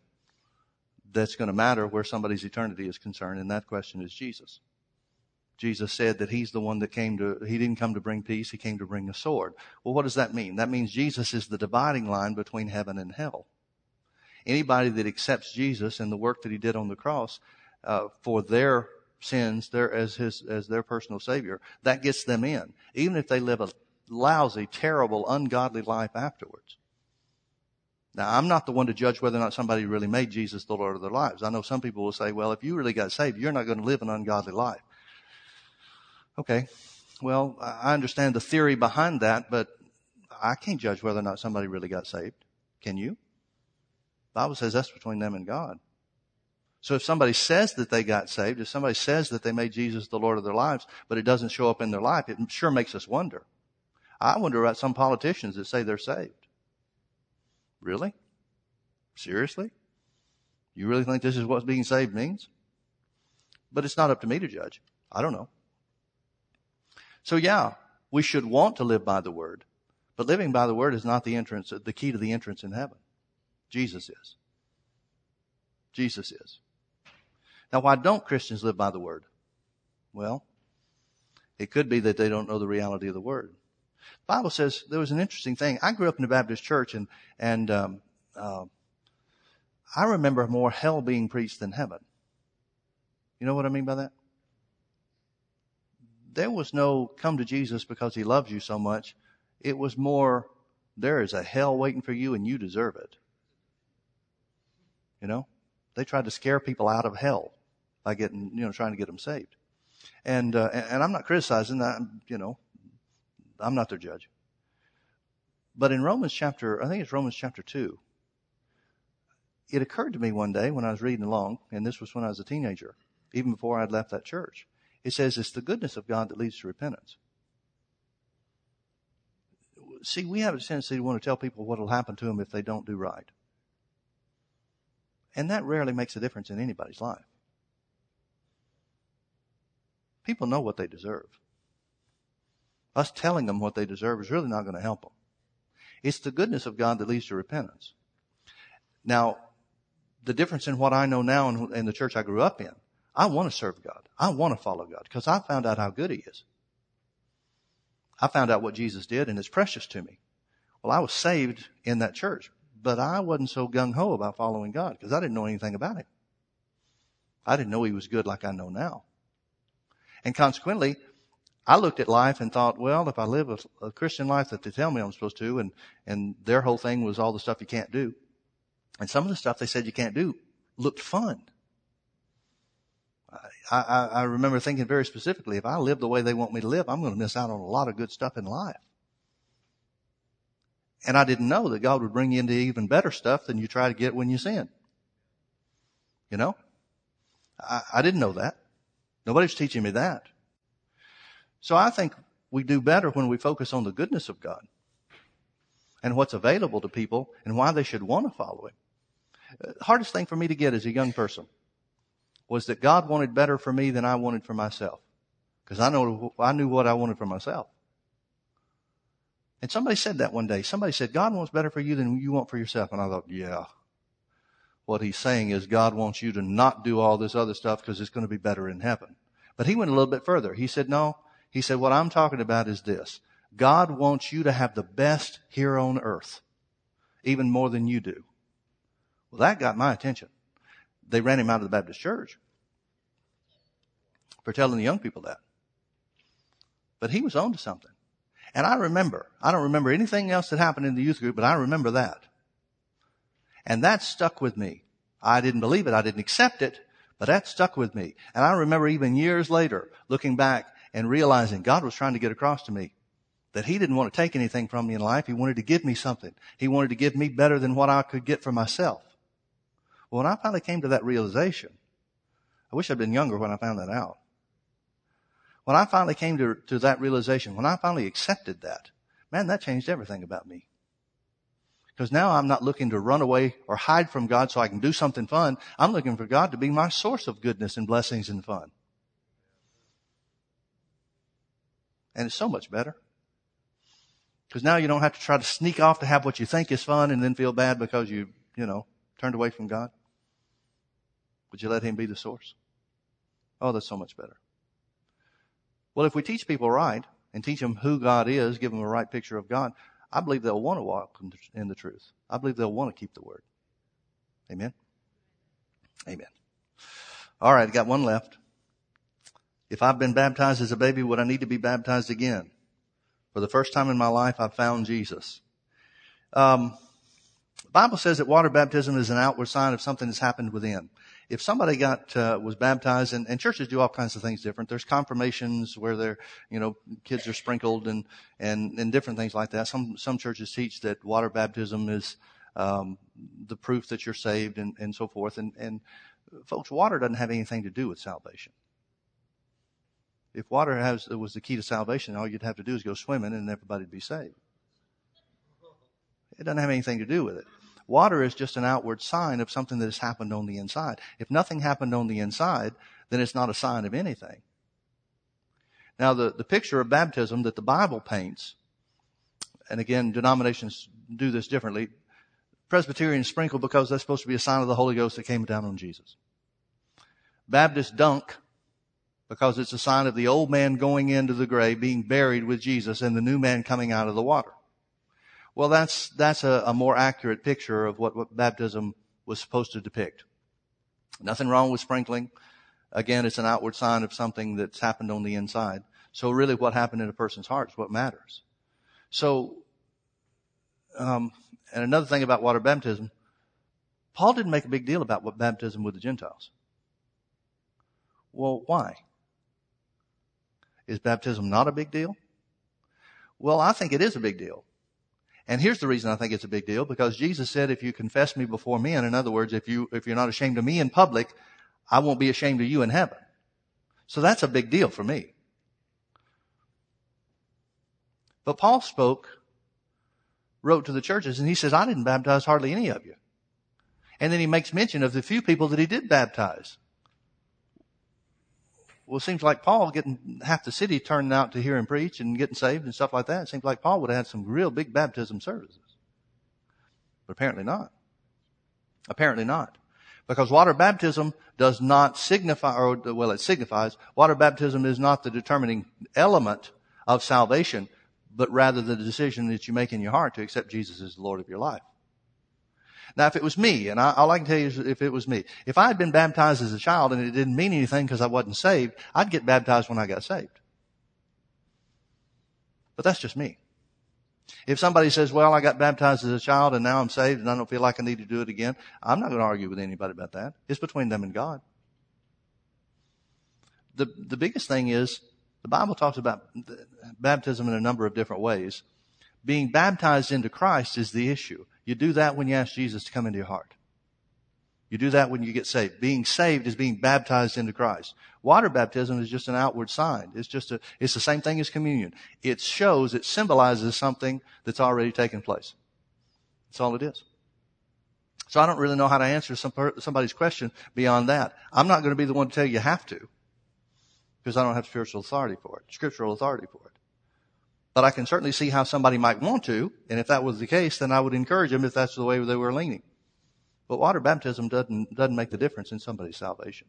that's going to matter where somebody's eternity is concerned, and that question is Jesus. Jesus said that he's the one that came to, he didn't come to bring peace, he came to bring a sword. Well, what does that mean? That means Jesus is the dividing line between heaven and hell. Anybody that accepts Jesus and the work that he did on the cross, uh, for their sins, their, as his, as their personal savior, that gets them in. Even if they live a lousy, terrible, ungodly life afterwards. Now, I'm not the one to judge whether or not somebody really made Jesus the Lord of their lives. I know some people will say, well, if you really got saved, you're not going to live an ungodly life. Okay. Well, I understand the theory behind that, but I can't judge whether or not somebody really got saved. Can you? The Bible says that's between them and God. So if somebody says that they got saved, if somebody says that they made Jesus the Lord of their lives, but it doesn't show up in their life, it sure makes us wonder. I wonder about some politicians that say they're saved. Really? Seriously? You really think this is what being saved means? But it's not up to me to judge. I don't know. So yeah, we should want to live by the word, but living by the word is not the entrance, the key to the entrance in heaven. Jesus is. Jesus is. Now, why don't Christians live by the word? Well, it could be that they don't know the reality of the word. Bible says there was an interesting thing. I grew up in a Baptist church, and and um, uh, I remember more hell being preached than heaven. You know what I mean by that? There was no come to Jesus because he loves you so much. It was more there is a hell waiting for you and you deserve it. You know, they tried to scare people out of hell by getting, you know, trying to get them saved. And, uh, and I'm not criticizing that, you know, I'm not their judge. But in Romans chapter, I think it's Romans chapter 2, it occurred to me one day when I was reading along, and this was when I was a teenager, even before I'd left that church. It says it's the goodness of God that leads to repentance. See, we have a tendency to want to tell people what will happen to them if they don't do right. And that rarely makes a difference in anybody's life. People know what they deserve. Us telling them what they deserve is really not going to help them. It's the goodness of God that leads to repentance. Now, the difference in what I know now and in the church I grew up in, I want to serve God. I want to follow God because I found out how good He is. I found out what Jesus did and it's precious to me. Well, I was saved in that church, but I wasn't so gung ho about following God because I didn't know anything about Him. I didn't know He was good like I know now. And consequently, I looked at life and thought, well, if I live a, a, Christian life that they tell me I'm supposed to, and, and their whole thing was all the stuff you can't do. And some of the stuff they said you can't do looked fun. I, I, I remember thinking very specifically, if I live the way they want me to live, I'm going to miss out on a lot of good stuff in life. And I didn't know that God would bring you into even better stuff than you try to get when you sin. You know? I, I didn't know that. Nobody's teaching me that. So I think we do better when we focus on the goodness of God and what's available to people and why they should want to follow Him. The uh, hardest thing for me to get as a young person was that God wanted better for me than I wanted for myself. Because I know, I knew what I wanted for myself. And somebody said that one day. Somebody said, God wants better for you than you want for yourself. And I thought, yeah. What he's saying is God wants you to not do all this other stuff because it's going to be better in heaven. But he went a little bit further. He said, no. He said, what I'm talking about is this. God wants you to have the best here on earth, even more than you do. Well, that got my attention they ran him out of the Baptist church for telling the young people that. But he was on to something. And I remember, I don't remember anything else that happened in the youth group, but I remember that. And that stuck with me. I didn't believe it. I didn't accept it, but that stuck with me. And I remember even years later looking back and realizing God was trying to get across to me that he didn't want to take anything from me in life. He wanted to give me something. He wanted to give me better than what I could get for myself. Well, when I finally came to that realization, I wish I'd been younger when I found that out. When I finally came to, to that realization, when I finally accepted that, man, that changed everything about me. Because now I'm not looking to run away or hide from God so I can do something fun. I'm looking for God to be my source of goodness and blessings and fun. And it's so much better. Because now you don't have to try to sneak off to have what you think is fun and then feel bad because you, you know, turned away from God. Would you let Him be the source? Oh, that's so much better. Well, if we teach people right and teach them who God is, give them a right picture of God, I believe they'll want to walk in the truth. I believe they'll want to keep the word. Amen. Amen. All right, got one left. If I've been baptized as a baby, would I need to be baptized again? For the first time in my life, I've found Jesus. Um, the Bible says that water baptism is an outward sign of something that's happened within. If somebody got uh, was baptized and, and, churches do all kinds of things different. There's confirmations where they're you know kids are sprinkled and and and different things like that. Some some churches teach that water baptism is um, the proof that you're saved and and so forth. And and folks water doesn't have anything to do with salvation if water has was the key to salvation all you'd have to do is go swimming and everybody'd be saved it doesn't have anything to do with it Water is just an outward sign of something that has happened on the inside. If nothing happened on the inside, then it's not a sign of anything. Now, the, the picture of baptism that the Bible paints, and again, denominations do this differently. Presbyterians sprinkle because that's supposed to be a sign of the Holy Ghost that came down on Jesus. Baptists dunk because it's a sign of the old man going into the grave, being buried with Jesus, and the new man coming out of the water. Well, that's, that's a, a more accurate picture of what, what baptism was supposed to depict. Nothing wrong with sprinkling. Again, it's an outward sign of something that's happened on the inside. So really what happened in a person's heart is what matters. So, um, and another thing about water baptism, Paul didn't make a big deal about what baptism with the Gentiles. Well, why? Is baptism not a big deal? Well, I think it is a big deal. And here's the reason I think it's a big deal, because Jesus said, if you confess me before men, in other words, if you, if you're not ashamed of me in public, I won't be ashamed of you in heaven. So that's a big deal for me. But Paul spoke, wrote to the churches, and he says, I didn't baptize hardly any of you. And then he makes mention of the few people that he did baptize. Well, it seems like Paul getting half the city turning out to hear him preach and getting saved and stuff like that. It seems like Paul would have had some real big baptism services. But apparently not. Apparently not. Because water baptism does not signify, or well, it signifies, water baptism is not the determining element of salvation, but rather the decision that you make in your heart to accept Jesus as the Lord of your life. Now, if it was me, and I, all I can tell you is if it was me, if I had been baptized as a child and it didn't mean anything because I wasn't saved, I'd get baptized when I got saved. But that's just me. If somebody says, well, I got baptized as a child and now I'm saved and I don't feel like I need to do it again, I'm not going to argue with anybody about that. It's between them and God. The, the biggest thing is the Bible talks about baptism in a number of different ways. Being baptized into Christ is the issue. You do that when you ask Jesus to come into your heart. You do that when you get saved. Being saved is being baptized into Christ. Water baptism is just an outward sign. It's just a, it's the same thing as communion. It shows, it symbolizes something that's already taken place. That's all it is. So I don't really know how to answer some, somebody's question beyond that. I'm not going to be the one to tell you you have to because I don't have spiritual authority for it, scriptural authority for it. But I can certainly see how somebody might want to, and if that was the case, then I would encourage them if that's the way they were leaning. But water baptism doesn't, doesn't make the difference in somebody's salvation.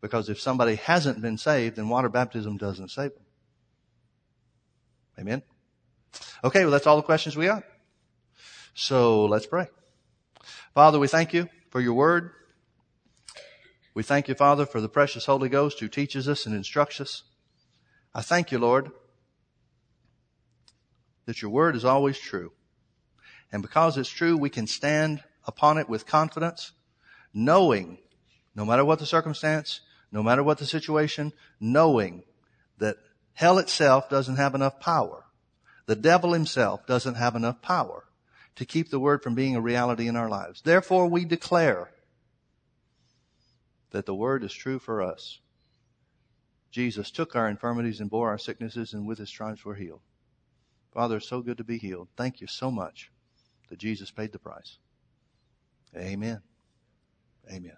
Because if somebody hasn't been saved, then water baptism doesn't save them. Amen? Okay, well that's all the questions we got. So let's pray. Father, we thank you for your word. We thank you, Father, for the precious Holy Ghost who teaches us and instructs us. I thank you, Lord, that your word is always true. And because it's true, we can stand upon it with confidence, knowing, no matter what the circumstance, no matter what the situation, knowing that hell itself doesn't have enough power. The devil himself doesn't have enough power to keep the word from being a reality in our lives. Therefore, we declare that the word is true for us. Jesus took our infirmities and bore our sicknesses, and with his stripes we're healed. Father, it's so good to be healed. Thank you so much that Jesus paid the price. Amen. Amen.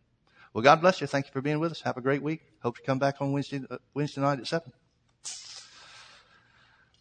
Well, God bless you. Thank you for being with us. Have a great week. Hope you come back on Wednesday, uh, Wednesday night at 7.